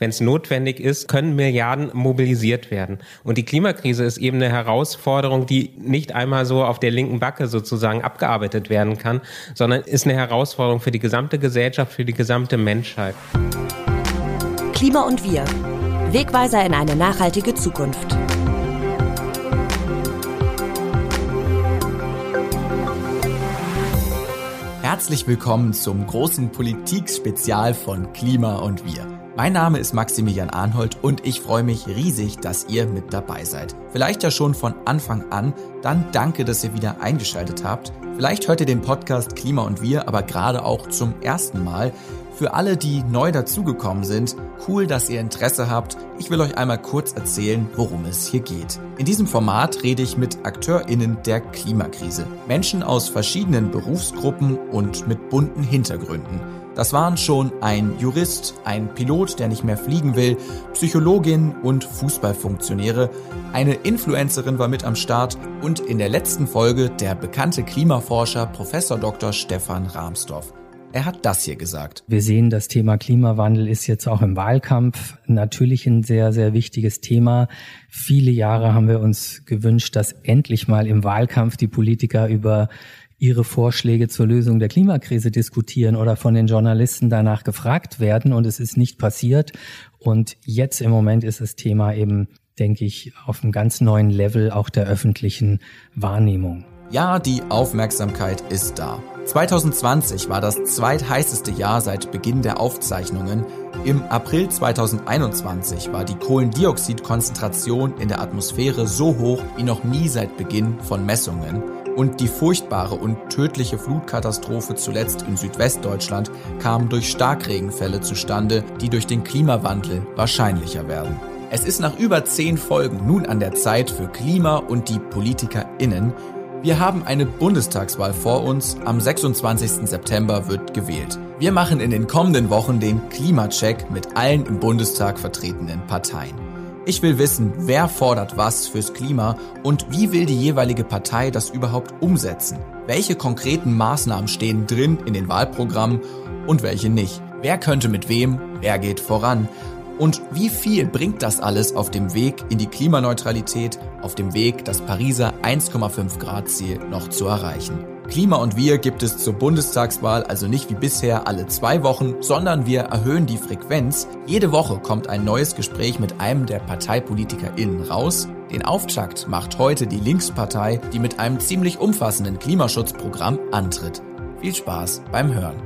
Wenn es notwendig ist, können Milliarden mobilisiert werden. Und die Klimakrise ist eben eine Herausforderung, die nicht einmal so auf der linken Backe sozusagen abgearbeitet werden kann, sondern ist eine Herausforderung für die gesamte Gesellschaft, für die gesamte Menschheit. Klima und wir. Wegweiser in eine nachhaltige Zukunft. Herzlich willkommen zum großen Politik-Spezial von Klima und wir. Mein Name ist Maximilian Arnhold und ich freue mich riesig, dass ihr mit dabei seid. Vielleicht ja schon von Anfang an, dann danke, dass ihr wieder eingeschaltet habt. Vielleicht hört ihr den Podcast Klima und wir aber gerade auch zum ersten Mal. Für alle, die neu dazugekommen sind, cool, dass ihr Interesse habt. Ich will euch einmal kurz erzählen, worum es hier geht. In diesem Format rede ich mit AkteurInnen der Klimakrise. Menschen aus verschiedenen Berufsgruppen und mit bunten Hintergründen. Das waren schon ein Jurist, ein Pilot, der nicht mehr fliegen will, Psychologin und Fußballfunktionäre. Eine Influencerin war mit am Start und in der letzten Folge der bekannte Klimaforscher Professor Dr. Stefan Rahmsdorf. Er hat das hier gesagt. Wir sehen, das Thema Klimawandel ist jetzt auch im Wahlkampf natürlich ein sehr, sehr wichtiges Thema. Viele Jahre haben wir uns gewünscht, dass endlich mal im Wahlkampf die Politiker über ihre Vorschläge zur Lösung der Klimakrise diskutieren oder von den Journalisten danach gefragt werden. Und es ist nicht passiert. Und jetzt im Moment ist das Thema eben, denke ich, auf einem ganz neuen Level auch der öffentlichen Wahrnehmung. Ja, die Aufmerksamkeit ist da. 2020 war das zweitheißeste Jahr seit Beginn der Aufzeichnungen. Im April 2021 war die Kohlendioxidkonzentration in der Atmosphäre so hoch wie noch nie seit Beginn von Messungen. Und die furchtbare und tödliche Flutkatastrophe zuletzt in Südwestdeutschland kam durch Starkregenfälle zustande, die durch den Klimawandel wahrscheinlicher werden. Es ist nach über zehn Folgen nun an der Zeit für Klima und die PolitikerInnen, wir haben eine Bundestagswahl vor uns. Am 26. September wird gewählt. Wir machen in den kommenden Wochen den Klimacheck mit allen im Bundestag vertretenen Parteien. Ich will wissen, wer fordert was fürs Klima und wie will die jeweilige Partei das überhaupt umsetzen? Welche konkreten Maßnahmen stehen drin in den Wahlprogrammen und welche nicht? Wer könnte mit wem? Wer geht voran? Und wie viel bringt das alles auf dem Weg in die Klimaneutralität, auf dem Weg, das Pariser 1,5 Grad Ziel noch zu erreichen? Klima und wir gibt es zur Bundestagswahl also nicht wie bisher alle zwei Wochen, sondern wir erhöhen die Frequenz. Jede Woche kommt ein neues Gespräch mit einem der ParteipolitikerInnen raus. Den Auftakt macht heute die Linkspartei, die mit einem ziemlich umfassenden Klimaschutzprogramm antritt. Viel Spaß beim Hören.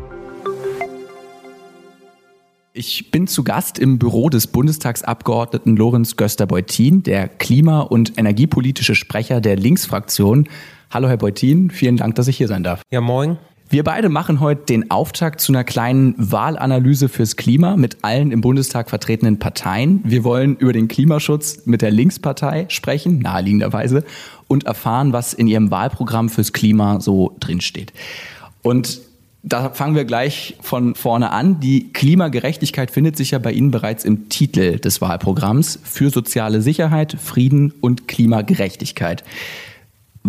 Ich bin zu Gast im Büro des Bundestagsabgeordneten Lorenz Göster-Beutin, der klima- und energiepolitische Sprecher der Linksfraktion. Hallo Herr Beutin, vielen Dank, dass ich hier sein darf. Ja, moin. Wir beide machen heute den Auftakt zu einer kleinen Wahlanalyse fürs Klima mit allen im Bundestag vertretenen Parteien. Wir wollen über den Klimaschutz mit der Linkspartei sprechen, naheliegenderweise, und erfahren, was in ihrem Wahlprogramm fürs Klima so drinsteht. Und da fangen wir gleich von vorne an. Die Klimagerechtigkeit findet sich ja bei Ihnen bereits im Titel des Wahlprogramms für soziale Sicherheit, Frieden und Klimagerechtigkeit.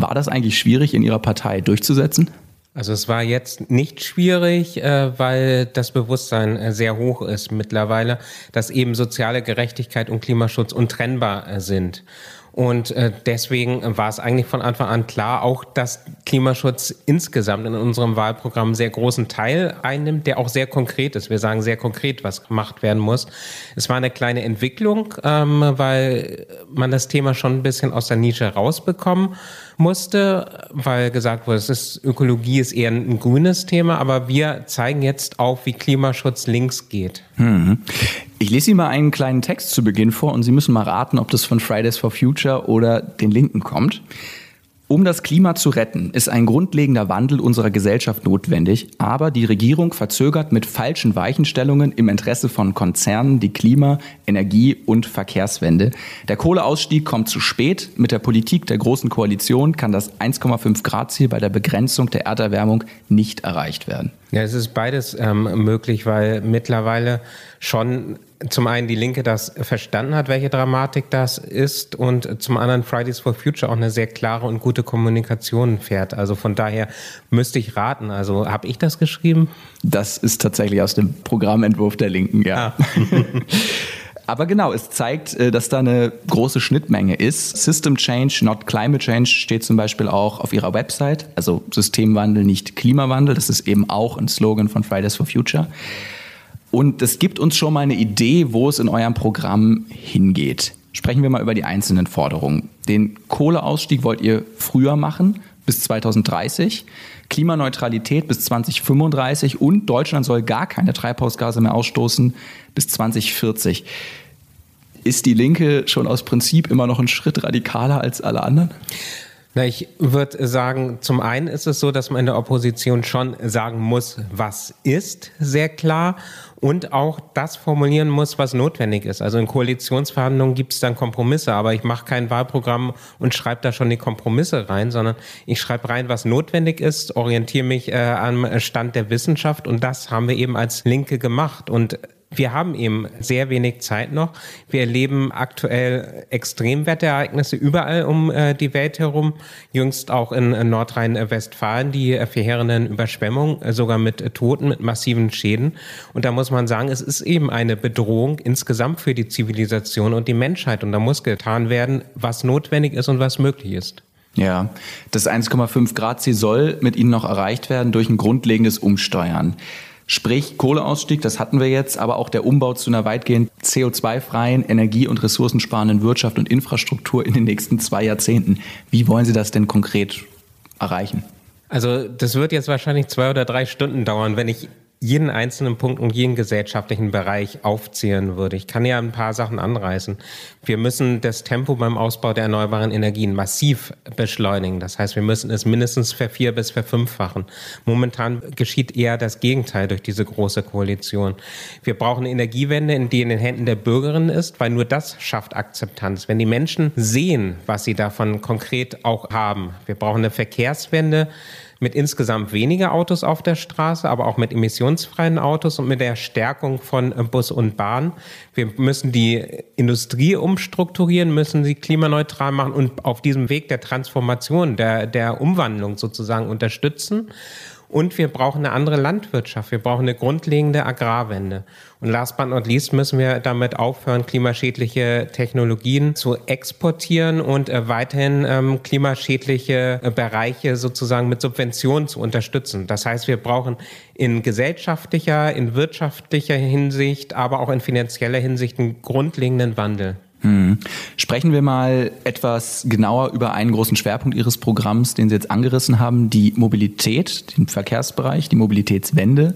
War das eigentlich schwierig in Ihrer Partei durchzusetzen? Also es war jetzt nicht schwierig, äh, weil das Bewusstsein äh, sehr hoch ist mittlerweile, dass eben soziale Gerechtigkeit und Klimaschutz untrennbar äh, sind. Und deswegen war es eigentlich von Anfang an klar, auch dass Klimaschutz insgesamt in unserem Wahlprogramm einen sehr großen Teil einnimmt, der auch sehr konkret ist. Wir sagen sehr konkret, was gemacht werden muss. Es war eine kleine Entwicklung, ähm, weil man das Thema schon ein bisschen aus der Nische rausbekommen musste, weil gesagt wurde, es ist, Ökologie ist eher ein grünes Thema, aber wir zeigen jetzt auf, wie Klimaschutz links geht. Hm. Ich lese Ihnen mal einen kleinen Text zu Beginn vor und Sie müssen mal raten, ob das von Fridays for Future oder den Linken kommt. Um das Klima zu retten, ist ein grundlegender Wandel unserer Gesellschaft notwendig, aber die Regierung verzögert mit falschen Weichenstellungen im Interesse von Konzernen die Klima-, Energie- und Verkehrswende. Der Kohleausstieg kommt zu spät. Mit der Politik der Großen Koalition kann das 1,5 Grad Ziel bei der Begrenzung der Erderwärmung nicht erreicht werden. Ja, es ist beides ähm, möglich, weil mittlerweile schon zum einen die Linke das verstanden hat, welche Dramatik das ist und zum anderen Fridays for Future auch eine sehr klare und gute Kommunikation fährt. Also von daher müsste ich raten. Also habe ich das geschrieben? Das ist tatsächlich aus dem Programmentwurf der Linken, ja. Ah. Aber genau, es zeigt, äh, dass da eine große Schnittmenge ist. System Change, not Climate Change steht zum Beispiel auch auf ihrer Website. Also Systemwandel, nicht Klimawandel. Das ist eben auch ein Slogan von Fridays for Future. Und das gibt uns schon mal eine Idee, wo es in eurem Programm hingeht. Sprechen wir mal über die einzelnen Forderungen. Den Kohleausstieg wollt ihr früher machen, bis 2030, Klimaneutralität bis 2035 und Deutschland soll gar keine Treibhausgase mehr ausstoßen bis 2040. Ist die Linke schon aus Prinzip immer noch einen Schritt radikaler als alle anderen? Na, ich würde sagen, zum einen ist es so, dass man in der Opposition schon sagen muss, was ist, sehr klar und auch das formulieren muss, was notwendig ist. Also in Koalitionsverhandlungen gibt es dann Kompromisse, aber ich mache kein Wahlprogramm und schreibe da schon die Kompromisse rein, sondern ich schreibe rein, was notwendig ist, orientiere mich äh, am Stand der Wissenschaft und das haben wir eben als Linke gemacht und wir haben eben sehr wenig Zeit noch. Wir erleben aktuell Extremwetterereignisse überall um äh, die Welt herum. Jüngst auch in, in Nordrhein-Westfalen die äh, verheerenden Überschwemmungen, äh, sogar mit äh, Toten, mit massiven Schäden. Und da muss man sagen, es ist eben eine Bedrohung insgesamt für die Zivilisation und die Menschheit. Und da muss getan werden, was notwendig ist und was möglich ist. Ja, das 1,5 Grad Ziel soll mit Ihnen noch erreicht werden durch ein grundlegendes Umsteuern. Sprich Kohleausstieg, das hatten wir jetzt, aber auch der Umbau zu einer weitgehend CO2-freien, energie- und ressourcensparenden Wirtschaft und Infrastruktur in den nächsten zwei Jahrzehnten. Wie wollen Sie das denn konkret erreichen? Also das wird jetzt wahrscheinlich zwei oder drei Stunden dauern, wenn ich jeden einzelnen Punkt und jeden gesellschaftlichen Bereich aufzählen würde. Ich kann ja ein paar Sachen anreißen. Wir müssen das Tempo beim Ausbau der erneuerbaren Energien massiv beschleunigen. Das heißt, wir müssen es mindestens vervier- bis verfünffachen. Momentan geschieht eher das Gegenteil durch diese große Koalition. Wir brauchen eine Energiewende, in die in den Händen der Bürgerinnen ist, weil nur das schafft Akzeptanz. Wenn die Menschen sehen, was sie davon konkret auch haben. Wir brauchen eine Verkehrswende, mit insgesamt weniger Autos auf der Straße, aber auch mit emissionsfreien Autos und mit der Stärkung von Bus und Bahn. Wir müssen die Industrie umstrukturieren, müssen sie klimaneutral machen und auf diesem Weg der Transformation, der, der Umwandlung sozusagen unterstützen. Und wir brauchen eine andere Landwirtschaft. Wir brauchen eine grundlegende Agrarwende. Und last but not least müssen wir damit aufhören, klimaschädliche Technologien zu exportieren und äh, weiterhin ähm, klimaschädliche äh, Bereiche sozusagen mit Subventionen zu unterstützen. Das heißt, wir brauchen in gesellschaftlicher, in wirtschaftlicher Hinsicht, aber auch in finanzieller Hinsicht einen grundlegenden Wandel. Hm. Sprechen wir mal etwas genauer über einen großen Schwerpunkt Ihres Programms, den Sie jetzt angerissen haben, die Mobilität, den Verkehrsbereich, die Mobilitätswende.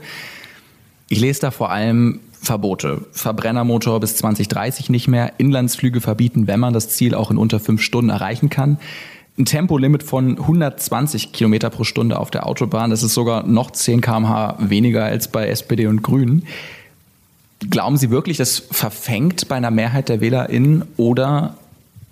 Ich lese da vor allem Verbote. Verbrennermotor bis 2030 nicht mehr, Inlandsflüge verbieten, wenn man das Ziel auch in unter fünf Stunden erreichen kann. Ein Tempolimit von 120 Kilometer pro Stunde auf der Autobahn, das ist sogar noch 10 kmh weniger als bei SPD und Grünen. Glauben Sie wirklich, das verfängt bei einer Mehrheit der WählerInnen oder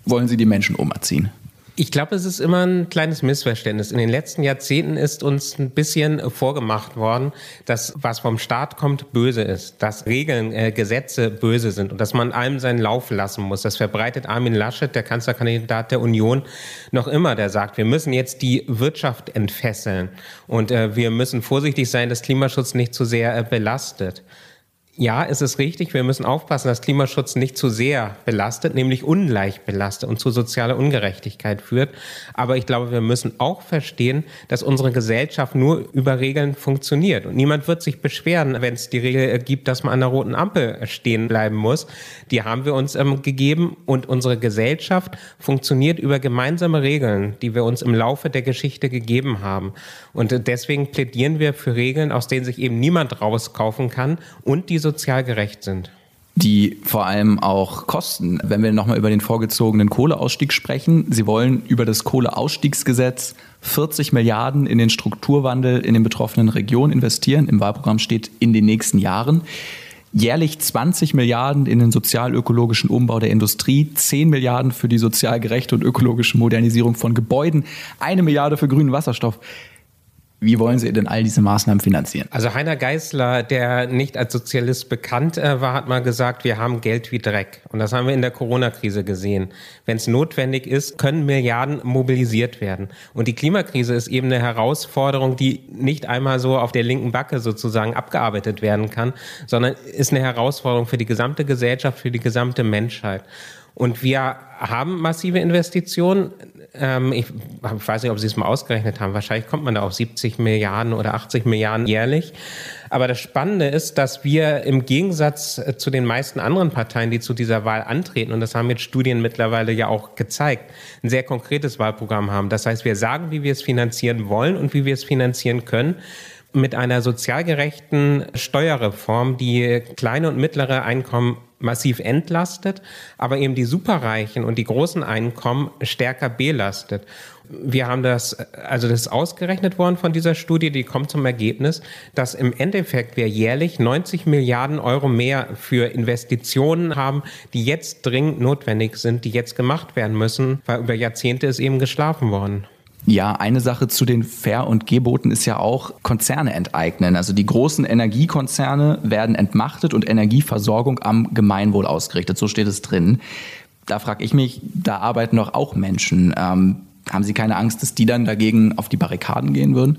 wollen Sie die Menschen umerziehen? Ich glaube, es ist immer ein kleines Missverständnis. In den letzten Jahrzehnten ist uns ein bisschen vorgemacht worden, dass was vom Staat kommt, böse ist, dass Regeln, äh, Gesetze böse sind und dass man allem seinen Lauf lassen muss. Das verbreitet Armin Laschet, der Kanzlerkandidat der Union, noch immer, der sagt, wir müssen jetzt die Wirtschaft entfesseln und äh, wir müssen vorsichtig sein, dass Klimaschutz nicht zu sehr äh, belastet. Ja, es ist richtig. Wir müssen aufpassen, dass Klimaschutz nicht zu sehr belastet, nämlich ungleich belastet und zu sozialer Ungerechtigkeit führt. Aber ich glaube, wir müssen auch verstehen, dass unsere Gesellschaft nur über Regeln funktioniert. Und niemand wird sich beschweren, wenn es die Regel gibt, dass man an der roten Ampel stehen bleiben muss. Die haben wir uns ähm, gegeben und unsere Gesellschaft funktioniert über gemeinsame Regeln, die wir uns im Laufe der Geschichte gegeben haben. Und deswegen plädieren wir für Regeln, aus denen sich eben niemand rauskaufen kann und die sozial gerecht sind die vor allem auch kosten. Wenn wir nochmal über den vorgezogenen Kohleausstieg sprechen, Sie wollen über das Kohleausstiegsgesetz 40 Milliarden in den Strukturwandel in den betroffenen Regionen investieren. Im Wahlprogramm steht in den nächsten Jahren. Jährlich 20 Milliarden in den sozial-ökologischen Umbau der Industrie, 10 Milliarden für die sozial gerechte und ökologische Modernisierung von Gebäuden, eine Milliarde für grünen Wasserstoff. Wie wollen Sie denn all diese Maßnahmen finanzieren? Also Heiner Geißler, der nicht als Sozialist bekannt äh, war, hat mal gesagt, wir haben Geld wie Dreck. Und das haben wir in der Corona-Krise gesehen. Wenn es notwendig ist, können Milliarden mobilisiert werden. Und die Klimakrise ist eben eine Herausforderung, die nicht einmal so auf der linken Backe sozusagen abgearbeitet werden kann, sondern ist eine Herausforderung für die gesamte Gesellschaft, für die gesamte Menschheit. Und wir haben massive Investitionen. Ähm, ich weiß nicht, ob Sie es mal ausgerechnet haben. Wahrscheinlich kommt man da auf 70 Milliarden oder 80 Milliarden jährlich. Aber das Spannende ist, dass wir im Gegensatz äh, zu den meisten anderen Parteien, die zu dieser Wahl antreten, und das haben jetzt Studien mittlerweile ja auch gezeigt, ein sehr konkretes Wahlprogramm haben. Das heißt, wir sagen, wie wir es finanzieren wollen und wie wir es finanzieren können mit einer sozial gerechten Steuerreform, die kleine und mittlere Einkommen massiv entlastet, aber eben die Superreichen und die großen Einkommen stärker belastet. Wir haben das, also das ist ausgerechnet worden von dieser Studie, die kommt zum Ergebnis, dass im Endeffekt wir jährlich 90 Milliarden Euro mehr für Investitionen haben, die jetzt dringend notwendig sind, die jetzt gemacht werden müssen, weil über Jahrzehnte ist eben geschlafen worden. Ja, eine Sache zu den Fair- und Geboten ist ja auch Konzerne enteignen. Also die großen Energiekonzerne werden entmachtet und Energieversorgung am Gemeinwohl ausgerichtet. So steht es drin. Da frage ich mich, da arbeiten doch auch Menschen. Ähm, haben Sie keine Angst, dass die dann dagegen auf die Barrikaden gehen würden?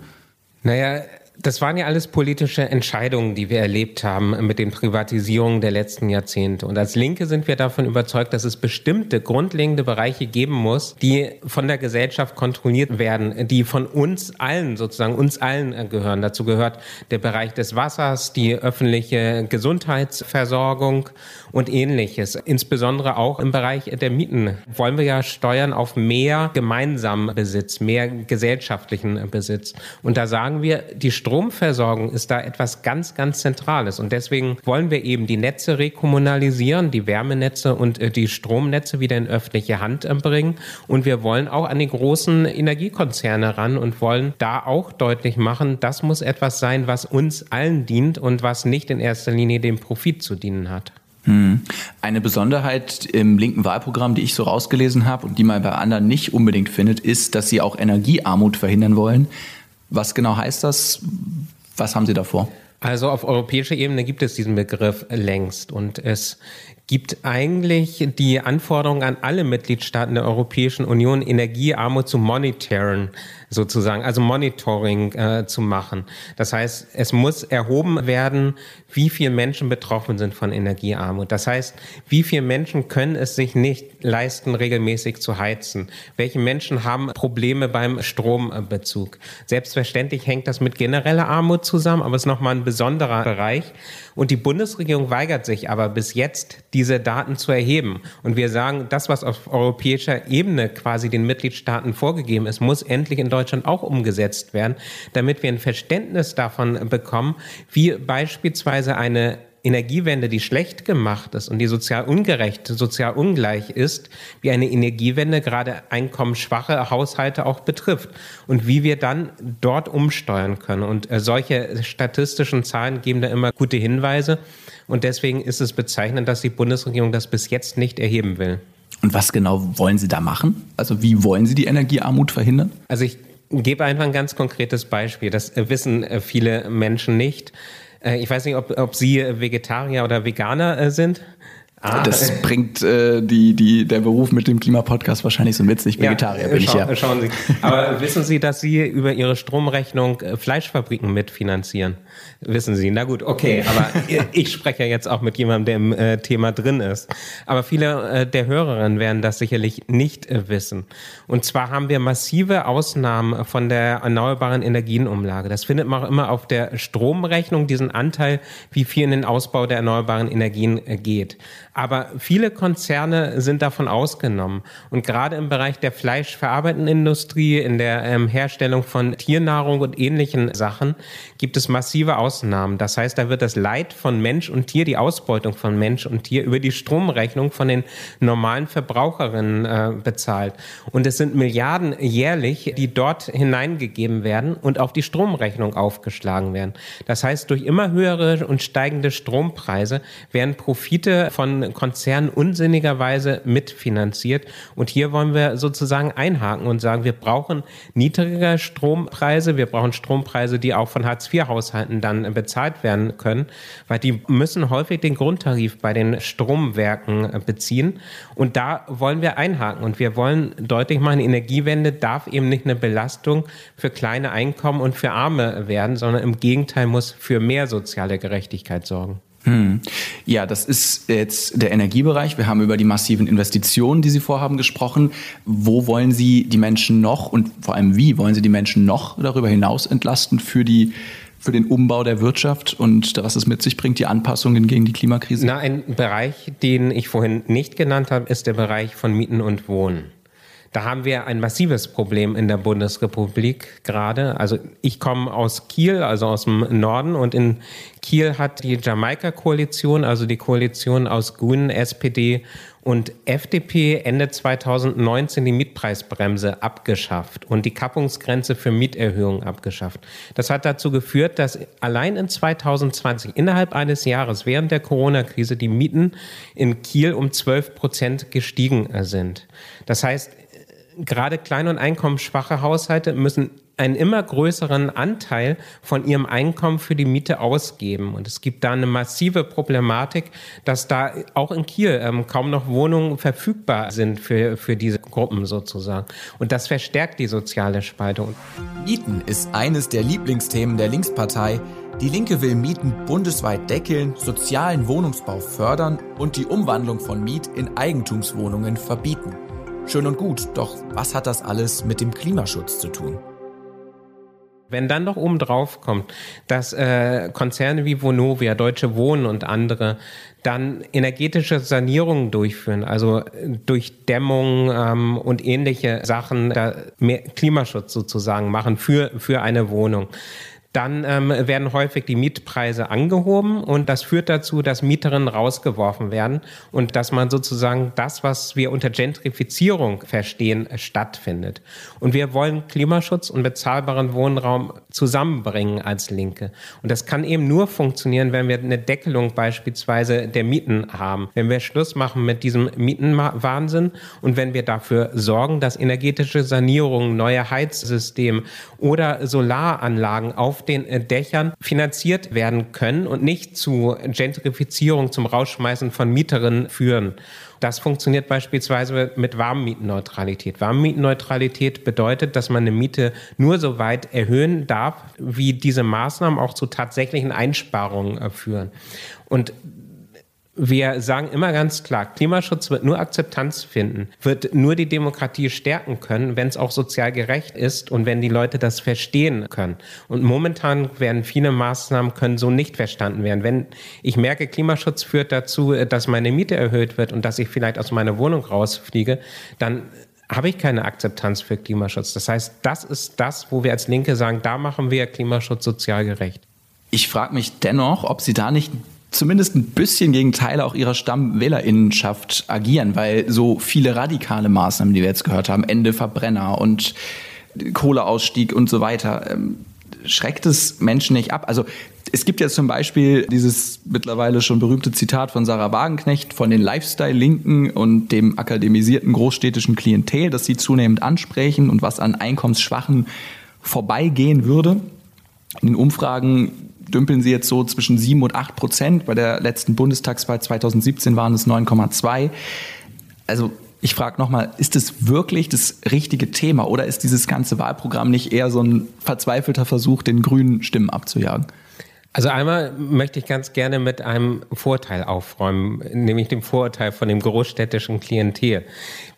Naja, das waren ja alles politische Entscheidungen, die wir erlebt haben mit den Privatisierungen der letzten Jahrzehnte. Und als Linke sind wir davon überzeugt, dass es bestimmte grundlegende Bereiche geben muss, die von der Gesellschaft kontrolliert werden, die von uns allen sozusagen, uns allen gehören. Dazu gehört der Bereich des Wassers, die öffentliche Gesundheitsversorgung und ähnliches. Insbesondere auch im Bereich der Mieten wollen wir ja steuern auf mehr gemeinsamen Besitz, mehr gesellschaftlichen Besitz. Und da sagen wir, die Stromversorgung ist da etwas ganz, ganz Zentrales. Und deswegen wollen wir eben die Netze rekommunalisieren, die Wärmenetze und äh, die Stromnetze wieder in öffentliche Hand äh, bringen. Und wir wollen auch an die großen Energiekonzerne ran und wollen da auch deutlich machen, das muss etwas sein, was uns allen dient und was nicht in erster Linie dem Profit zu dienen hat. Hm. Eine Besonderheit im linken Wahlprogramm, die ich so rausgelesen habe und die man bei anderen nicht unbedingt findet, ist, dass sie auch Energiearmut verhindern wollen. Was genau heißt das? Was haben Sie davor? Also auf europäischer Ebene gibt es diesen Begriff längst und es gibt eigentlich die Anforderung an alle Mitgliedstaaten der Europäischen Union, Energiearmut zu monitoren sozusagen, also Monitoring äh, zu machen. Das heißt, es muss erhoben werden, wie viele Menschen betroffen sind von Energiearmut. Das heißt, wie viele Menschen können es sich nicht leisten, regelmäßig zu heizen? Welche Menschen haben Probleme beim Strombezug? Selbstverständlich hängt das mit genereller Armut zusammen, aber es ist nochmal ein besonderer Bereich. Und die Bundesregierung weigert sich aber bis jetzt, diese Daten zu erheben. Und wir sagen, das, was auf europäischer Ebene quasi den Mitgliedstaaten vorgegeben ist, muss endlich in Deutschland auch umgesetzt werden, damit wir ein Verständnis davon bekommen, wie beispielsweise eine Energiewende, die schlecht gemacht ist und die sozial ungerecht, sozial ungleich ist, wie eine Energiewende gerade einkommensschwache Haushalte auch betrifft und wie wir dann dort umsteuern können. Und äh, solche statistischen Zahlen geben da immer gute Hinweise. Und deswegen ist es bezeichnend, dass die Bundesregierung das bis jetzt nicht erheben will. Und was genau wollen Sie da machen? Also wie wollen Sie die Energiearmut verhindern? Also ich gebe einfach ein ganz konkretes Beispiel. Das wissen äh, viele Menschen nicht. Äh, ich weiß nicht, ob, ob Sie Vegetarier oder Veganer äh, sind. Ah. Das bringt äh, die, die, der Beruf mit dem Klimapodcast wahrscheinlich so mit sich. Vegetarier ja, bin ich ja. Schauen Sie. Aber wissen Sie, dass Sie über Ihre Stromrechnung äh, Fleischfabriken mitfinanzieren? Wissen Sie? Na gut, okay. Aber ich spreche ja jetzt auch mit jemandem, der im äh, Thema drin ist. Aber viele äh, der Hörerinnen werden das sicherlich nicht äh, wissen. Und zwar haben wir massive Ausnahmen von der erneuerbaren Energienumlage. Das findet man auch immer auf der Stromrechnung, diesen Anteil, wie viel in den Ausbau der erneuerbaren Energien äh, geht. Aber viele Konzerne sind davon ausgenommen. Und gerade im Bereich der fleischverarbeitenden Industrie, in der ähm, Herstellung von Tiernahrung und ähnlichen Sachen gibt es massive Ausnahmen. Das heißt, da wird das Leid von Mensch und Tier, die Ausbeutung von Mensch und Tier über die Stromrechnung von den normalen Verbraucherinnen äh, bezahlt. Und es sind Milliarden jährlich, die dort hineingegeben werden und auf die Stromrechnung aufgeschlagen werden. Das heißt, durch immer höhere und steigende Strompreise werden Profite von von Konzernen unsinnigerweise mitfinanziert. Und hier wollen wir sozusagen einhaken und sagen, wir brauchen niedrigere Strompreise, wir brauchen Strompreise, die auch von Hartz-IV-Haushalten dann bezahlt werden können, weil die müssen häufig den Grundtarif bei den Stromwerken beziehen. Und da wollen wir einhaken und wir wollen deutlich machen, Energiewende darf eben nicht eine Belastung für kleine Einkommen und für Arme werden, sondern im Gegenteil muss für mehr soziale Gerechtigkeit sorgen. Hm. Ja, das ist jetzt der Energiebereich. Wir haben über die massiven Investitionen, die Sie vorhaben, gesprochen. Wo wollen Sie die Menschen noch und vor allem wie wollen Sie die Menschen noch darüber hinaus entlasten für die für den Umbau der Wirtschaft und was es mit sich bringt, die Anpassungen gegen die Klimakrise? Na, ein Bereich, den ich vorhin nicht genannt habe, ist der Bereich von Mieten und Wohnen. Da haben wir ein massives Problem in der Bundesrepublik gerade. Also ich komme aus Kiel, also aus dem Norden und in Kiel hat die Jamaika-Koalition, also die Koalition aus Grünen, SPD und FDP Ende 2019 die Mietpreisbremse abgeschafft und die Kappungsgrenze für Mieterhöhungen abgeschafft. Das hat dazu geführt, dass allein in 2020 innerhalb eines Jahres während der Corona-Krise die Mieten in Kiel um 12 Prozent gestiegen sind. Das heißt, gerade kleine und einkommensschwache Haushalte müssen einen immer größeren Anteil von ihrem Einkommen für die Miete ausgeben. Und es gibt da eine massive Problematik, dass da auch in Kiel ähm, kaum noch Wohnungen verfügbar sind für, für diese Gruppen sozusagen. Und das verstärkt die soziale Spaltung. Mieten ist eines der Lieblingsthemen der Linkspartei. Die Linke will Mieten bundesweit deckeln, sozialen Wohnungsbau fördern und die Umwandlung von Miet in Eigentumswohnungen verbieten. Schön und gut, doch was hat das alles mit dem Klimaschutz zu tun? Wenn dann noch oben drauf kommt, dass äh, Konzerne wie Vonovia, Deutsche Wohnen und andere dann energetische Sanierungen durchführen, also durch Dämmung ähm, und ähnliche Sachen, da mehr Klimaschutz sozusagen machen für, für eine Wohnung dann ähm, werden häufig die Mietpreise angehoben und das führt dazu, dass Mieterinnen rausgeworfen werden und dass man sozusagen das, was wir unter Gentrifizierung verstehen, stattfindet. Und wir wollen Klimaschutz und bezahlbaren Wohnraum zusammenbringen als Linke. Und das kann eben nur funktionieren, wenn wir eine Deckelung beispielsweise der Mieten haben, wenn wir Schluss machen mit diesem Mietenwahnsinn und wenn wir dafür sorgen, dass energetische Sanierungen, neue Heizsysteme oder Solaranlagen auf den äh, Dächern finanziert werden können und nicht zu Gentrifizierung, zum Rausschmeißen von Mieterinnen führen. Das funktioniert beispielsweise mit Warmmietenneutralität. Warmmietenneutralität bedeutet, dass man eine Miete nur so weit erhöhen darf, wie diese Maßnahmen auch zu tatsächlichen Einsparungen äh, führen. Und wir sagen immer ganz klar, Klimaschutz wird nur Akzeptanz finden, wird nur die Demokratie stärken können, wenn es auch sozial gerecht ist und wenn die Leute das verstehen können. Und momentan werden viele Maßnahmen können so nicht verstanden werden. Wenn ich merke, Klimaschutz führt dazu, dass meine Miete erhöht wird und dass ich vielleicht aus meiner Wohnung rausfliege, dann habe ich keine Akzeptanz für Klimaschutz. Das heißt, das ist das, wo wir als Linke sagen, da machen wir Klimaschutz sozial gerecht. Ich frage mich dennoch, ob Sie da nicht zumindest ein bisschen gegen Teile auch ihrer Stammwählerinnenschaft agieren, weil so viele radikale Maßnahmen, die wir jetzt gehört haben, Ende Verbrenner und Kohleausstieg und so weiter, ähm, schreckt es Menschen nicht ab? Also es gibt ja zum Beispiel dieses mittlerweile schon berühmte Zitat von Sarah Wagenknecht von den Lifestyle-Linken und dem akademisierten großstädtischen Klientel, das sie zunehmend ansprechen und was an Einkommensschwachen vorbeigehen würde. In den Umfragen dümpeln sie jetzt so zwischen 7 und 8 Prozent. Bei der letzten Bundestagswahl 2017 waren es 9,2. Also ich frage nochmal, ist es wirklich das richtige Thema oder ist dieses ganze Wahlprogramm nicht eher so ein verzweifelter Versuch, den grünen Stimmen abzujagen? Also einmal möchte ich ganz gerne mit einem Vorteil aufräumen, nämlich dem Vorurteil von dem großstädtischen Klientel.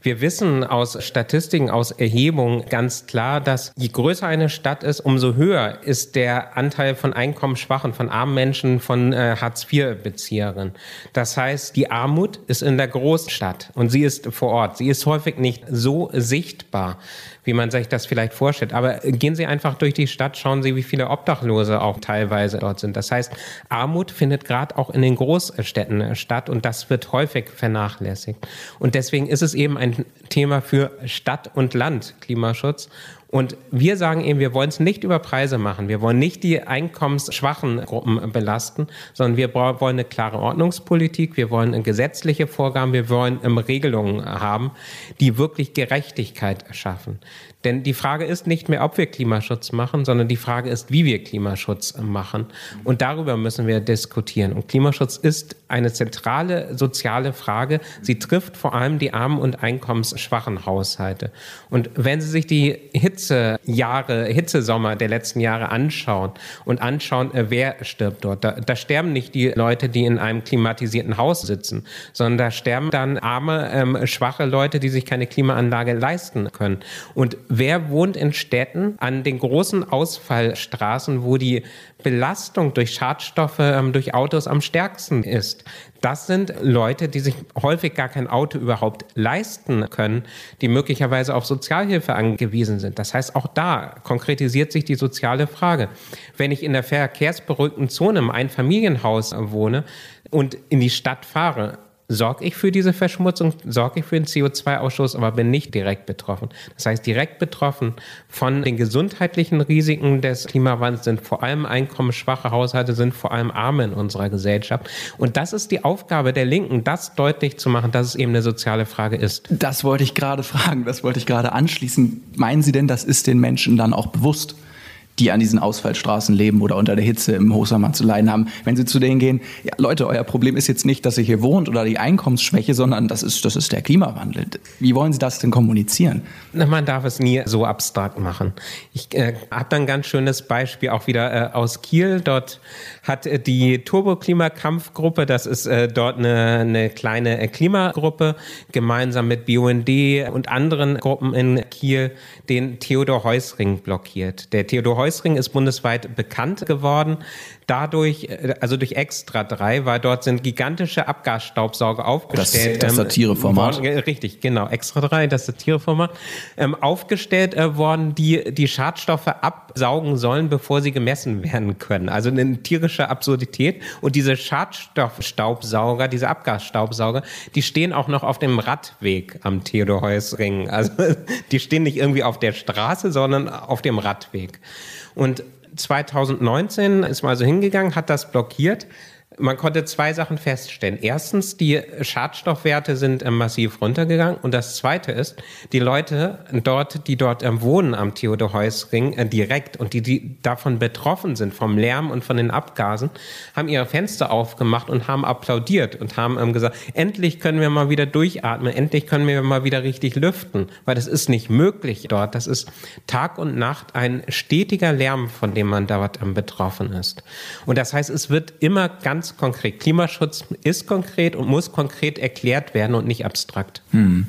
Wir wissen aus Statistiken, aus Erhebungen ganz klar, dass je größer eine Stadt ist, umso höher ist der Anteil von Einkommensschwachen, von armen Menschen, von äh, Hartz-IV-Bezieherinnen. Das heißt, die Armut ist in der Großstadt und sie ist vor Ort. Sie ist häufig nicht so sichtbar wie man sich das vielleicht vorstellt. Aber gehen Sie einfach durch die Stadt, schauen Sie, wie viele Obdachlose auch teilweise dort sind. Das heißt, Armut findet gerade auch in den Großstädten statt und das wird häufig vernachlässigt. Und deswegen ist es eben ein Thema für Stadt und Land, Klimaschutz. Und wir sagen eben, wir wollen es nicht über Preise machen. Wir wollen nicht die einkommensschwachen Gruppen belasten, sondern wir wollen eine klare Ordnungspolitik. Wir wollen gesetzliche Vorgaben. Wir wollen ähm, Regelungen haben, die wirklich Gerechtigkeit schaffen. Denn die Frage ist nicht mehr, ob wir Klimaschutz machen, sondern die Frage ist, wie wir Klimaschutz machen. Und darüber müssen wir diskutieren. Und Klimaschutz ist eine zentrale soziale Frage. Sie trifft vor allem die armen und einkommensschwachen Haushalte. Und wenn Sie sich die Hitzejahre, Hitzesommer der letzten Jahre anschauen und anschauen, äh, wer stirbt dort, da, da sterben nicht die Leute, die in einem klimatisierten Haus sitzen, sondern da sterben dann arme, ähm, schwache Leute, die sich keine Klimaanlage leisten können. Und wer wohnt in Städten an den großen Ausfallstraßen, wo die Belastung durch Schadstoffe ähm, durch Autos am stärksten ist? Das sind Leute, die sich häufig gar kein Auto überhaupt leisten können, die möglicherweise auf Sozialhilfe angewiesen sind. Das heißt, auch da konkretisiert sich die soziale Frage. Wenn ich in der verkehrsberuhigten Zone im Einfamilienhaus wohne und in die Stadt fahre, sorge ich für diese Verschmutzung, sorge ich für den CO2-Ausstoß, aber bin nicht direkt betroffen. Das heißt, direkt betroffen von den gesundheitlichen Risiken des Klimawandels sind vor allem einkommensschwache Haushalte, sind vor allem Arme in unserer Gesellschaft. Und das ist die Aufgabe der Linken, das deutlich zu machen, dass es eben eine soziale Frage ist. Das wollte ich gerade fragen, das wollte ich gerade anschließen. Meinen Sie denn, das ist den Menschen dann auch bewusst? Die an diesen Ausfallstraßen leben oder unter der Hitze im Hochsommer zu leiden haben, wenn sie zu denen gehen, ja, Leute, euer Problem ist jetzt nicht, dass ihr hier wohnt oder die Einkommensschwäche, sondern das ist, das ist der Klimawandel. Wie wollen Sie das denn kommunizieren? Man darf es nie so abstrakt machen. Ich äh, habe da ein ganz schönes Beispiel auch wieder äh, aus Kiel. Dort hat äh, die Turbo-Klimakampfgruppe, das ist äh, dort eine, eine kleine äh, Klimagruppe, gemeinsam mit BUND und anderen Gruppen in Kiel, den Theodor Heusring blockiert. Der Theodor Heusring ist bundesweit bekannt geworden dadurch, äh, also durch Extra 3, weil dort sind gigantische Abgasstaubsauger aufgestellt. Das, das Satireformat. Ähm, richtig, genau. Extra 3, das Satireformat. Ähm, aufgestellt äh, worden, die die Schadstoffe absaugen sollen, bevor sie gemessen werden können. Also eine tierische Absurdität. Und diese Schadstoffstaubsauger, diese Abgasstaubsauger, die stehen auch noch auf dem Radweg am Theodor-Heuss-Ring. Also die stehen nicht irgendwie auf der Straße, sondern auf dem Radweg. Und 2019 ist man also hingegangen, hat das blockiert man konnte zwei Sachen feststellen. Erstens, die Schadstoffwerte sind ähm, massiv runtergegangen. Und das Zweite ist, die Leute dort, die dort ähm, wohnen am Theodor-Heuss-Ring äh, direkt und die, die davon betroffen sind, vom Lärm und von den Abgasen, haben ihre Fenster aufgemacht und haben applaudiert und haben ähm, gesagt, endlich können wir mal wieder durchatmen, endlich können wir mal wieder richtig lüften, weil das ist nicht möglich dort. Das ist Tag und Nacht ein stetiger Lärm, von dem man dort betroffen ist. Und das heißt, es wird immer ganz ganz konkret. Klimaschutz ist konkret und muss konkret erklärt werden und nicht abstrakt. Hm.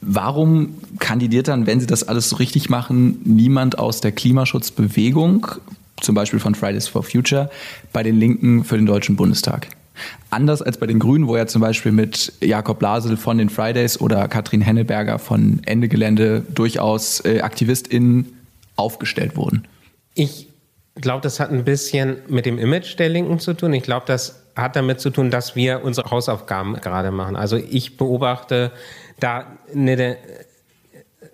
Warum kandidiert dann, wenn Sie das alles so richtig machen, niemand aus der Klimaschutzbewegung, zum Beispiel von Fridays for Future, bei den Linken für den Deutschen Bundestag? Anders als bei den Grünen, wo ja zum Beispiel mit Jakob Blasel von den Fridays oder Katrin Henneberger von Ende Gelände durchaus äh, AktivistInnen aufgestellt wurden. Ich ich glaube, das hat ein bisschen mit dem Image der Linken zu tun. Ich glaube, das hat damit zu tun, dass wir unsere Hausaufgaben gerade machen. Also ich beobachte da eine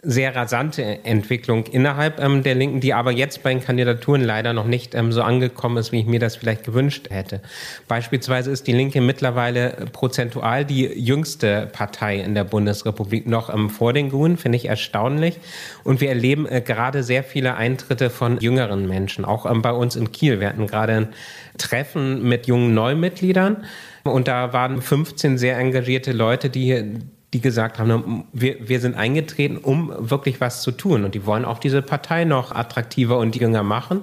sehr rasante Entwicklung innerhalb ähm, der Linken, die aber jetzt bei den Kandidaturen leider noch nicht ähm, so angekommen ist, wie ich mir das vielleicht gewünscht hätte. Beispielsweise ist die Linke mittlerweile prozentual die jüngste Partei in der Bundesrepublik noch ähm, vor den Grünen, finde ich erstaunlich. Und wir erleben äh, gerade sehr viele Eintritte von jüngeren Menschen, auch ähm, bei uns in Kiel. Wir hatten gerade ein Treffen mit jungen Neumitgliedern. Und da waren 15 sehr engagierte Leute, die die gesagt haben, wir, wir sind eingetreten, um wirklich was zu tun. Und die wollen auch diese Partei noch attraktiver und jünger machen.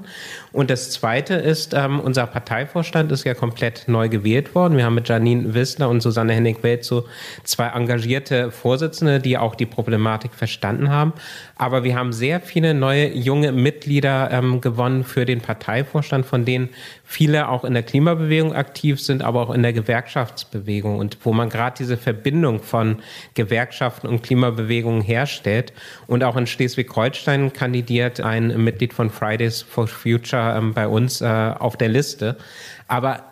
Und das Zweite ist, ähm, unser Parteivorstand ist ja komplett neu gewählt worden. Wir haben mit Janine Wissler und Susanne Hennig-Welt so zwei engagierte Vorsitzende, die auch die Problematik verstanden haben. Aber wir haben sehr viele neue junge Mitglieder ähm, gewonnen für den Parteivorstand, von denen viele auch in der Klimabewegung aktiv sind, aber auch in der Gewerkschaftsbewegung und wo man gerade diese Verbindung von Gewerkschaften und Klimabewegungen herstellt. Und auch in Schleswig-Holstein kandidiert ein Mitglied von Fridays for Future ähm, bei uns äh, auf der Liste. Aber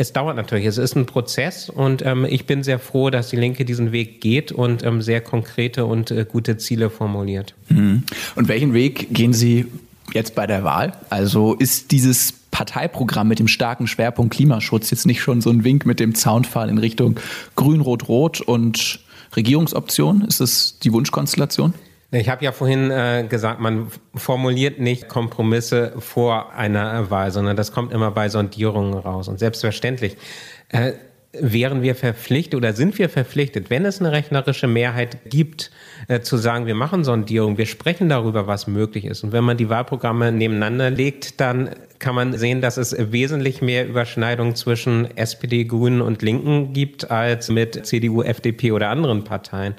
Es dauert natürlich, es ist ein Prozess und ähm, ich bin sehr froh, dass die Linke diesen Weg geht und ähm, sehr konkrete und äh, gute Ziele formuliert. Mhm. Und welchen Weg gehen Sie jetzt bei der Wahl? Also ist dieses Parteiprogramm mit dem starken Schwerpunkt Klimaschutz jetzt nicht schon so ein Wink mit dem Zaunpfahl in Richtung Grün-Rot-Rot und Regierungsoption? Ist das die Wunschkonstellation? Ich habe ja vorhin äh, gesagt, man formuliert nicht Kompromisse vor einer Wahl, sondern das kommt immer bei Sondierungen raus. Und selbstverständlich äh, wären wir verpflichtet oder sind wir verpflichtet, wenn es eine rechnerische Mehrheit gibt, äh, zu sagen, wir machen Sondierungen, wir sprechen darüber, was möglich ist. Und wenn man die Wahlprogramme nebeneinander legt, dann kann man sehen, dass es wesentlich mehr Überschneidungen zwischen SPD, Grünen und Linken gibt als mit CDU, FDP oder anderen Parteien.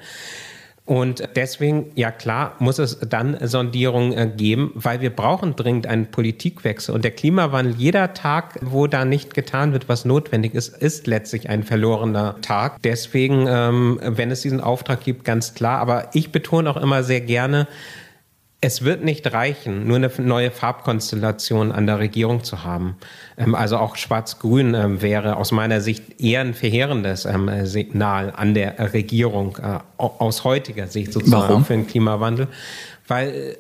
Und deswegen, ja klar, muss es dann Sondierungen äh, geben, weil wir brauchen dringend einen Politikwechsel. Und der Klimawandel, jeder Tag, wo da nicht getan wird, was notwendig ist, ist letztlich ein verlorener Tag. Deswegen, ähm, wenn es diesen Auftrag gibt, ganz klar. Aber ich betone auch immer sehr gerne, es wird nicht reichen, nur eine neue Farbkonstellation an der Regierung zu haben. Ähm, also auch Schwarz-Grün ähm, wäre aus meiner Sicht eher ein verheerendes ähm, Signal an der Regierung äh, aus heutiger Sicht sozusagen Warum? für den Klimawandel, weil äh,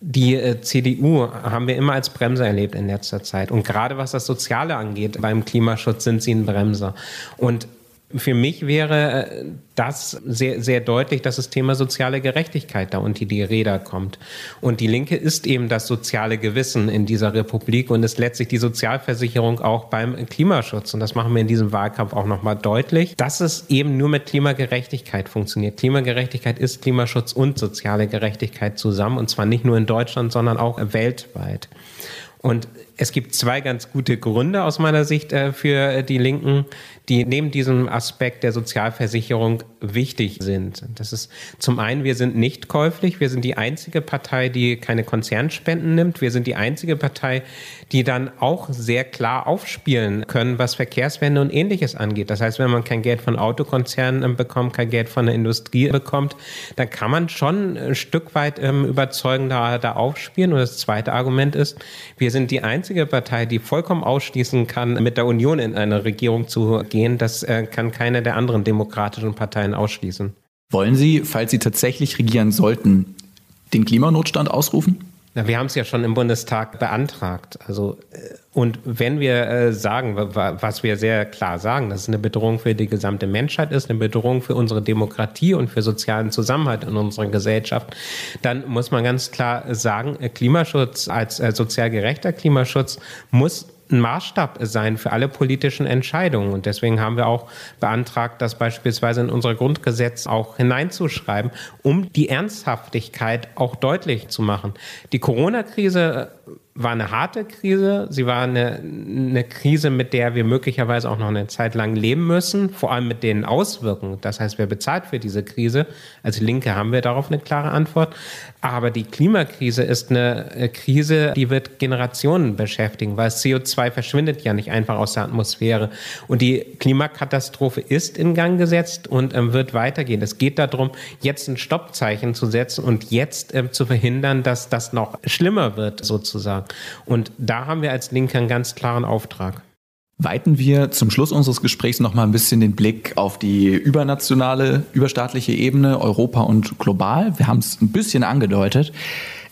die äh, CDU haben wir immer als Bremser erlebt in letzter Zeit. Und gerade was das Soziale angeht, beim Klimaschutz sind sie ein Bremser. Und für mich wäre äh, das sehr, sehr deutlich, dass das Thema soziale Gerechtigkeit da unter die Räder kommt. Und die Linke ist eben das soziale Gewissen in dieser Republik und ist letztlich die Sozialversicherung auch beim Klimaschutz. Und das machen wir in diesem Wahlkampf auch nochmal deutlich, dass es eben nur mit Klimagerechtigkeit funktioniert. Klimagerechtigkeit ist Klimaschutz und soziale Gerechtigkeit zusammen und zwar nicht nur in Deutschland, sondern auch weltweit. Und es gibt zwei ganz gute Gründe aus meiner Sicht äh, für die Linken, die neben diesem Aspekt der Sozialversicherung wichtig sind. Das ist zum einen, wir sind nicht käuflich. Wir sind die einzige Partei, die keine Konzernspenden nimmt. Wir sind die einzige Partei, die dann auch sehr klar aufspielen können, was Verkehrswende und ähnliches angeht. Das heißt, wenn man kein Geld von Autokonzernen bekommt, kein Geld von der Industrie bekommt, dann kann man schon ein Stück weit ähm, überzeugender da aufspielen. Und das zweite Argument ist, wir sind die einzige Partei, die vollkommen ausschließen kann, mit der Union in eine Regierung zu gehen. Das äh, kann keine der anderen demokratischen Parteien ausschließen. Wollen Sie, falls Sie tatsächlich regieren sollten, den Klimanotstand ausrufen? Na, wir haben es ja schon im Bundestag beantragt. Also äh, und wenn wir äh, sagen, was wir sehr klar sagen, dass es eine Bedrohung für die gesamte Menschheit ist, eine Bedrohung für unsere Demokratie und für sozialen Zusammenhalt in unserer Gesellschaft, dann muss man ganz klar sagen, äh, Klimaschutz als sozial gerechter Klimaschutz muss ein Maßstab sein für alle politischen Entscheidungen. Und deswegen haben wir auch beantragt, das beispielsweise in unser Grundgesetz auch hineinzuschreiben, um die Ernsthaftigkeit auch deutlich zu machen. Die Corona-Krise war eine harte Krise. Sie war eine, eine Krise, mit der wir möglicherweise auch noch eine Zeit lang leben müssen, vor allem mit den Auswirkungen. Das heißt, wer bezahlt für diese Krise? Als Linke haben wir darauf eine klare Antwort. Aber die Klimakrise ist eine äh, Krise, die wird Generationen beschäftigen, weil CO2 verschwindet ja nicht einfach aus der Atmosphäre. Und die Klimakatastrophe ist in Gang gesetzt und ähm, wird weitergehen. Es geht darum, jetzt ein Stoppzeichen zu setzen und jetzt ähm, zu verhindern, dass das noch schlimmer wird, sozusagen. Und da haben wir als Linke einen ganz klaren Auftrag. Weiten wir zum Schluss unseres Gesprächs noch mal ein bisschen den Blick auf die übernationale, überstaatliche Ebene, Europa und global. Wir haben es ein bisschen angedeutet.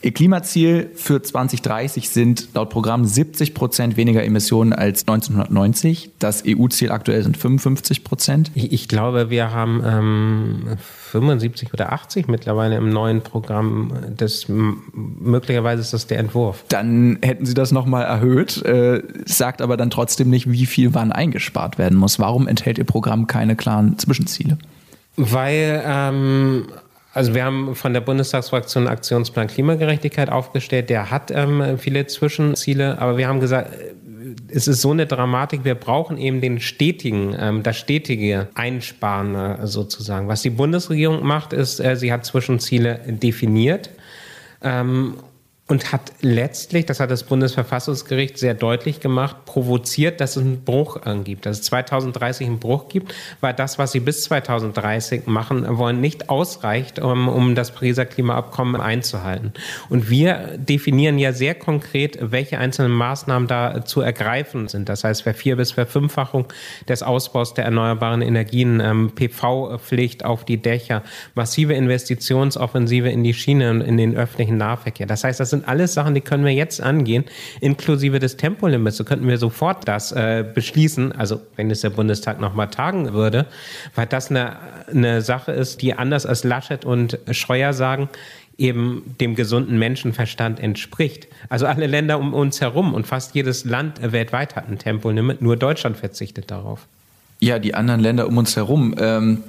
Ihr Klimaziel für 2030 sind laut Programm 70 Prozent weniger Emissionen als 1990. Das EU-Ziel aktuell sind 55 Prozent. Ich, ich, glaube, wir haben ähm, 75 oder 80 mittlerweile im neuen Programm. Das, möglicherweise ist das der Entwurf. Dann hätten Sie das nochmal erhöht, äh, sagt aber dann trotzdem nicht, wie viel wann eingespart werden muss. Warum enthält Ihr Programm keine klaren Zwischenziele? Weil ähm, also wir haben von der Bundestagsfraktion Aktionsplan Klimagerechtigkeit aufgestellt. Der hat ähm, viele Zwischenziele, aber wir haben gesagt, äh, es ist so eine Dramatik, wir brauchen eben den stetigen, ähm, das stetige Einsparen äh, sozusagen. Was die Bundesregierung macht, ist, äh, sie hat Zwischenziele definiert. Ähm, und hat letztlich, das hat das Bundesverfassungsgericht sehr deutlich gemacht, provoziert, dass es einen Bruch angibt, dass es 2030 einen Bruch gibt, weil das, was sie bis 2030 machen wollen, nicht ausreicht, um, um das Pariser Klimaabkommen einzuhalten. Und wir definieren ja sehr konkret, welche einzelnen Maßnahmen da zu ergreifen sind. Das heißt, Vier- bis Verfünffachung des Ausbaus der erneuerbaren Energien, ähm, PV-Pflicht auf die Dächer, massive Investitionsoffensive in die Schiene und in den öffentlichen Nahverkehr. Das heißt, das sind alles Sachen, die können wir jetzt angehen, inklusive des Tempolimits. So könnten wir sofort das äh, beschließen, also wenn es der Bundestag nochmal tagen würde, weil das eine, eine Sache ist, die anders als Laschet und Scheuer sagen, eben dem gesunden Menschenverstand entspricht. Also alle Länder um uns herum und fast jedes Land weltweit hat ein Tempolimit, nur Deutschland verzichtet darauf. Ja, die anderen Länder um uns herum. Ähm,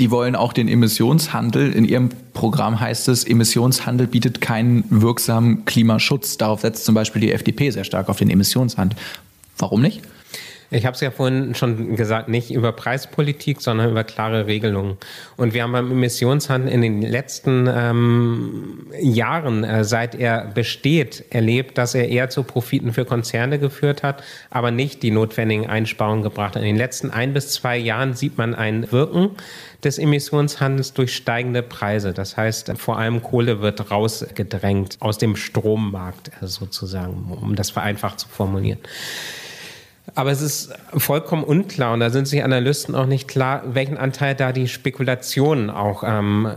die wollen auch den Emissionshandel. In ihrem Programm heißt es, Emissionshandel bietet keinen wirksamen Klimaschutz. Darauf setzt zum Beispiel die FDP sehr stark auf den Emissionshandel. Warum nicht? Ich habe es ja vorhin schon gesagt, nicht über Preispolitik, sondern über klare Regelungen. Und wir haben beim Emissionshandel in den letzten ähm, Jahren, äh, seit er besteht, erlebt, dass er eher zu Profiten für Konzerne geführt hat, aber nicht die notwendigen Einsparungen gebracht hat. In den letzten ein bis zwei Jahren sieht man ein Wirken des Emissionshandels durch steigende Preise. Das heißt, vor allem Kohle wird rausgedrängt aus dem Strommarkt äh, sozusagen, um das vereinfacht zu formulieren. Aber es ist vollkommen unklar und da sind sich Analysten auch nicht klar, welchen Anteil da die Spekulation auch ähm,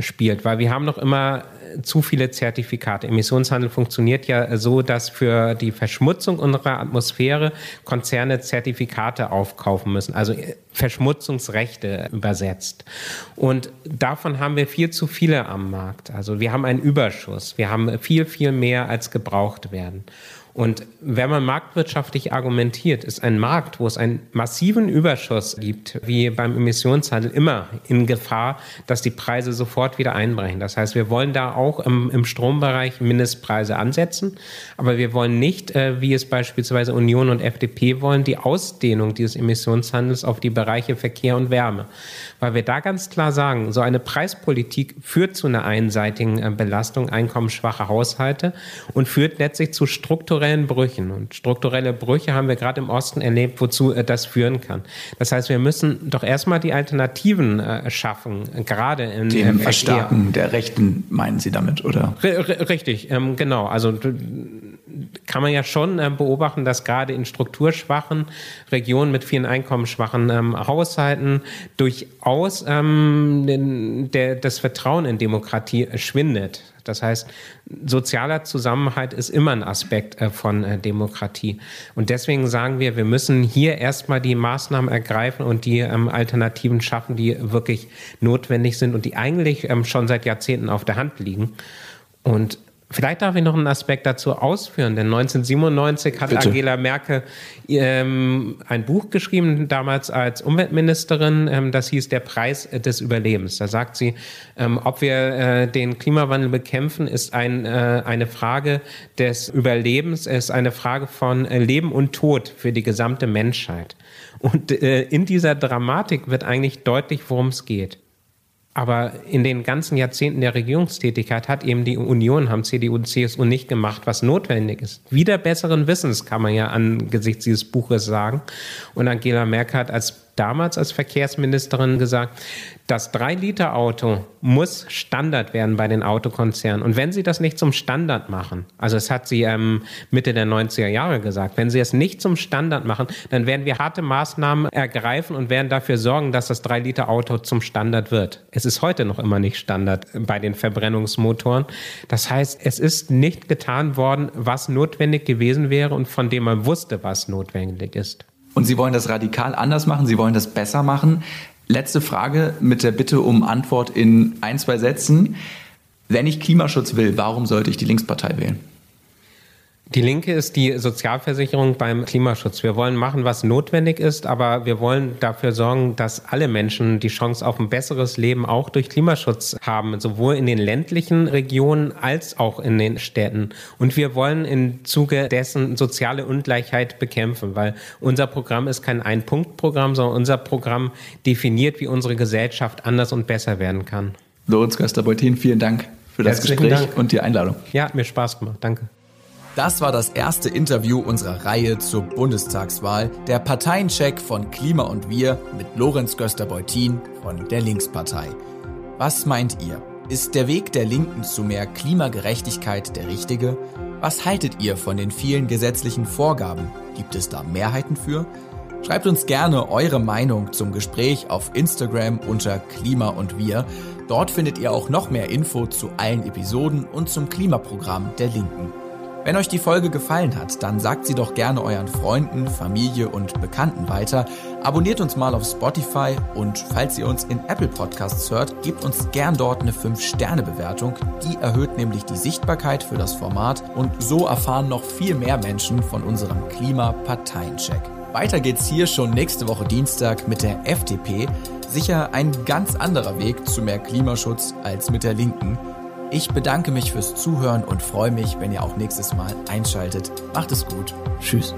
spielt, weil wir haben noch immer zu viele Zertifikate. Emissionshandel funktioniert ja so, dass für die Verschmutzung unserer Atmosphäre Konzerne Zertifikate aufkaufen müssen, also Verschmutzungsrechte übersetzt. Und davon haben wir viel zu viele am Markt. Also wir haben einen Überschuss. Wir haben viel, viel mehr, als gebraucht werden. Und wenn man marktwirtschaftlich argumentiert, ist ein Markt, wo es einen massiven Überschuss gibt, wie beim Emissionshandel, immer in Gefahr, dass die Preise sofort wieder einbrechen. Das heißt, wir wollen da auch im, im Strombereich Mindestpreise ansetzen, aber wir wollen nicht, äh, wie es beispielsweise Union und FDP wollen, die Ausdehnung dieses Emissionshandels auf die Bereiche Verkehr und Wärme. Weil wir da ganz klar sagen, so eine Preispolitik führt zu einer einseitigen äh, Belastung einkommensschwacher Haushalte und führt letztlich zu strukturellen Brüchen. Und strukturelle Brüche haben wir gerade im Osten erlebt, wozu äh, das führen kann. Das heißt, wir müssen doch erstmal die Alternativen äh, schaffen, gerade in dem Erstarken der Rechten meinen Sie damit, oder? R richtig, ähm, genau. Also kann man ja schon äh, beobachten, dass gerade in strukturschwachen Regionen mit vielen einkommensschwachen ähm, Haushalten durchaus ähm, den, der, das Vertrauen in Demokratie schwindet. Das heißt, sozialer Zusammenhalt ist immer ein Aspekt äh, von äh, Demokratie. Und deswegen sagen wir, wir müssen hier erstmal die Maßnahmen ergreifen und die ähm, Alternativen schaffen, die wirklich notwendig sind und die eigentlich ähm, schon seit Jahrzehnten auf der Hand liegen. Und Vielleicht darf ich noch einen Aspekt dazu ausführen, denn 1997 hat Bitte. Angela Merkel ähm, ein Buch geschrieben, damals als Umweltministerin, ähm, das hieß Der Preis des Überlebens. Da sagt sie, ähm, ob wir äh, den Klimawandel bekämpfen, ist ein, äh, eine Frage des Überlebens, ist eine Frage von äh, Leben und Tod für die gesamte Menschheit. Und äh, in dieser Dramatik wird eigentlich deutlich, worum es geht. Aber in den ganzen Jahrzehnten der Regierungstätigkeit hat eben die Union, haben CDU und CSU nicht gemacht, was notwendig ist. Wieder besseren Wissens kann man ja angesichts dieses Buches sagen. Und Angela Merkel hat als damals als Verkehrsministerin gesagt, das 3-Liter-Auto muss Standard werden bei den Autokonzernen. Und wenn sie das nicht zum Standard machen, also das hat sie ähm, Mitte der 90er Jahre gesagt, wenn sie es nicht zum Standard machen, dann werden wir harte Maßnahmen ergreifen und werden dafür sorgen, dass das 3-Liter-Auto zum Standard wird. Es ist heute noch immer nicht Standard bei den Verbrennungsmotoren. Das heißt, es ist nicht getan worden, was notwendig gewesen wäre und von dem man wusste, was notwendig ist. Und Sie wollen das radikal anders machen, Sie wollen das besser machen. Letzte Frage mit der Bitte um Antwort in ein, zwei Sätzen. Wenn ich Klimaschutz will, warum sollte ich die Linkspartei wählen? Die Linke ist die Sozialversicherung beim Klimaschutz. Wir wollen machen, was notwendig ist, aber wir wollen dafür sorgen, dass alle Menschen die Chance auf ein besseres Leben auch durch Klimaschutz haben, sowohl in den ländlichen Regionen als auch in den Städten. Und wir wollen im Zuge dessen soziale Ungleichheit bekämpfen, weil unser Programm ist kein Ein-Punkt-Programm, sondern unser Programm definiert, wie unsere Gesellschaft anders und besser werden kann. Lorenz Göster-Beutin, vielen Dank. für das Herzlichen Gespräch Dank. und die Einladung. Ja, hat mir Spaß gemacht. Danke. Das war das erste Interview unserer Reihe zur Bundestagswahl, der Parteiencheck von Klima und Wir mit Lorenz Göster-Beutin von der Linkspartei. Was meint ihr? Ist der Weg der Linken zu mehr Klimagerechtigkeit der richtige? Was haltet ihr von den vielen gesetzlichen Vorgaben? Gibt es da Mehrheiten für? Schreibt uns gerne eure Meinung zum Gespräch auf Instagram unter Klima und Wir. Dort findet ihr auch noch mehr Info zu allen Episoden und zum Klimaprogramm der Linken. Wenn euch die Folge gefallen hat, dann sagt sie doch gerne euren Freunden, Familie und Bekannten weiter. Abonniert uns mal auf Spotify und falls ihr uns in Apple Podcasts hört, gebt uns gern dort eine 5-Sterne-Bewertung. Die erhöht nämlich die Sichtbarkeit für das Format und so erfahren noch viel mehr Menschen von unserem Klimaparteiencheck. Weiter geht's hier schon nächste Woche Dienstag mit der FDP. Sicher ein ganz anderer Weg zu mehr Klimaschutz als mit der Linken. Ich bedanke mich fürs Zuhören und freue mich, wenn ihr auch nächstes Mal einschaltet. Macht es gut. Tschüss.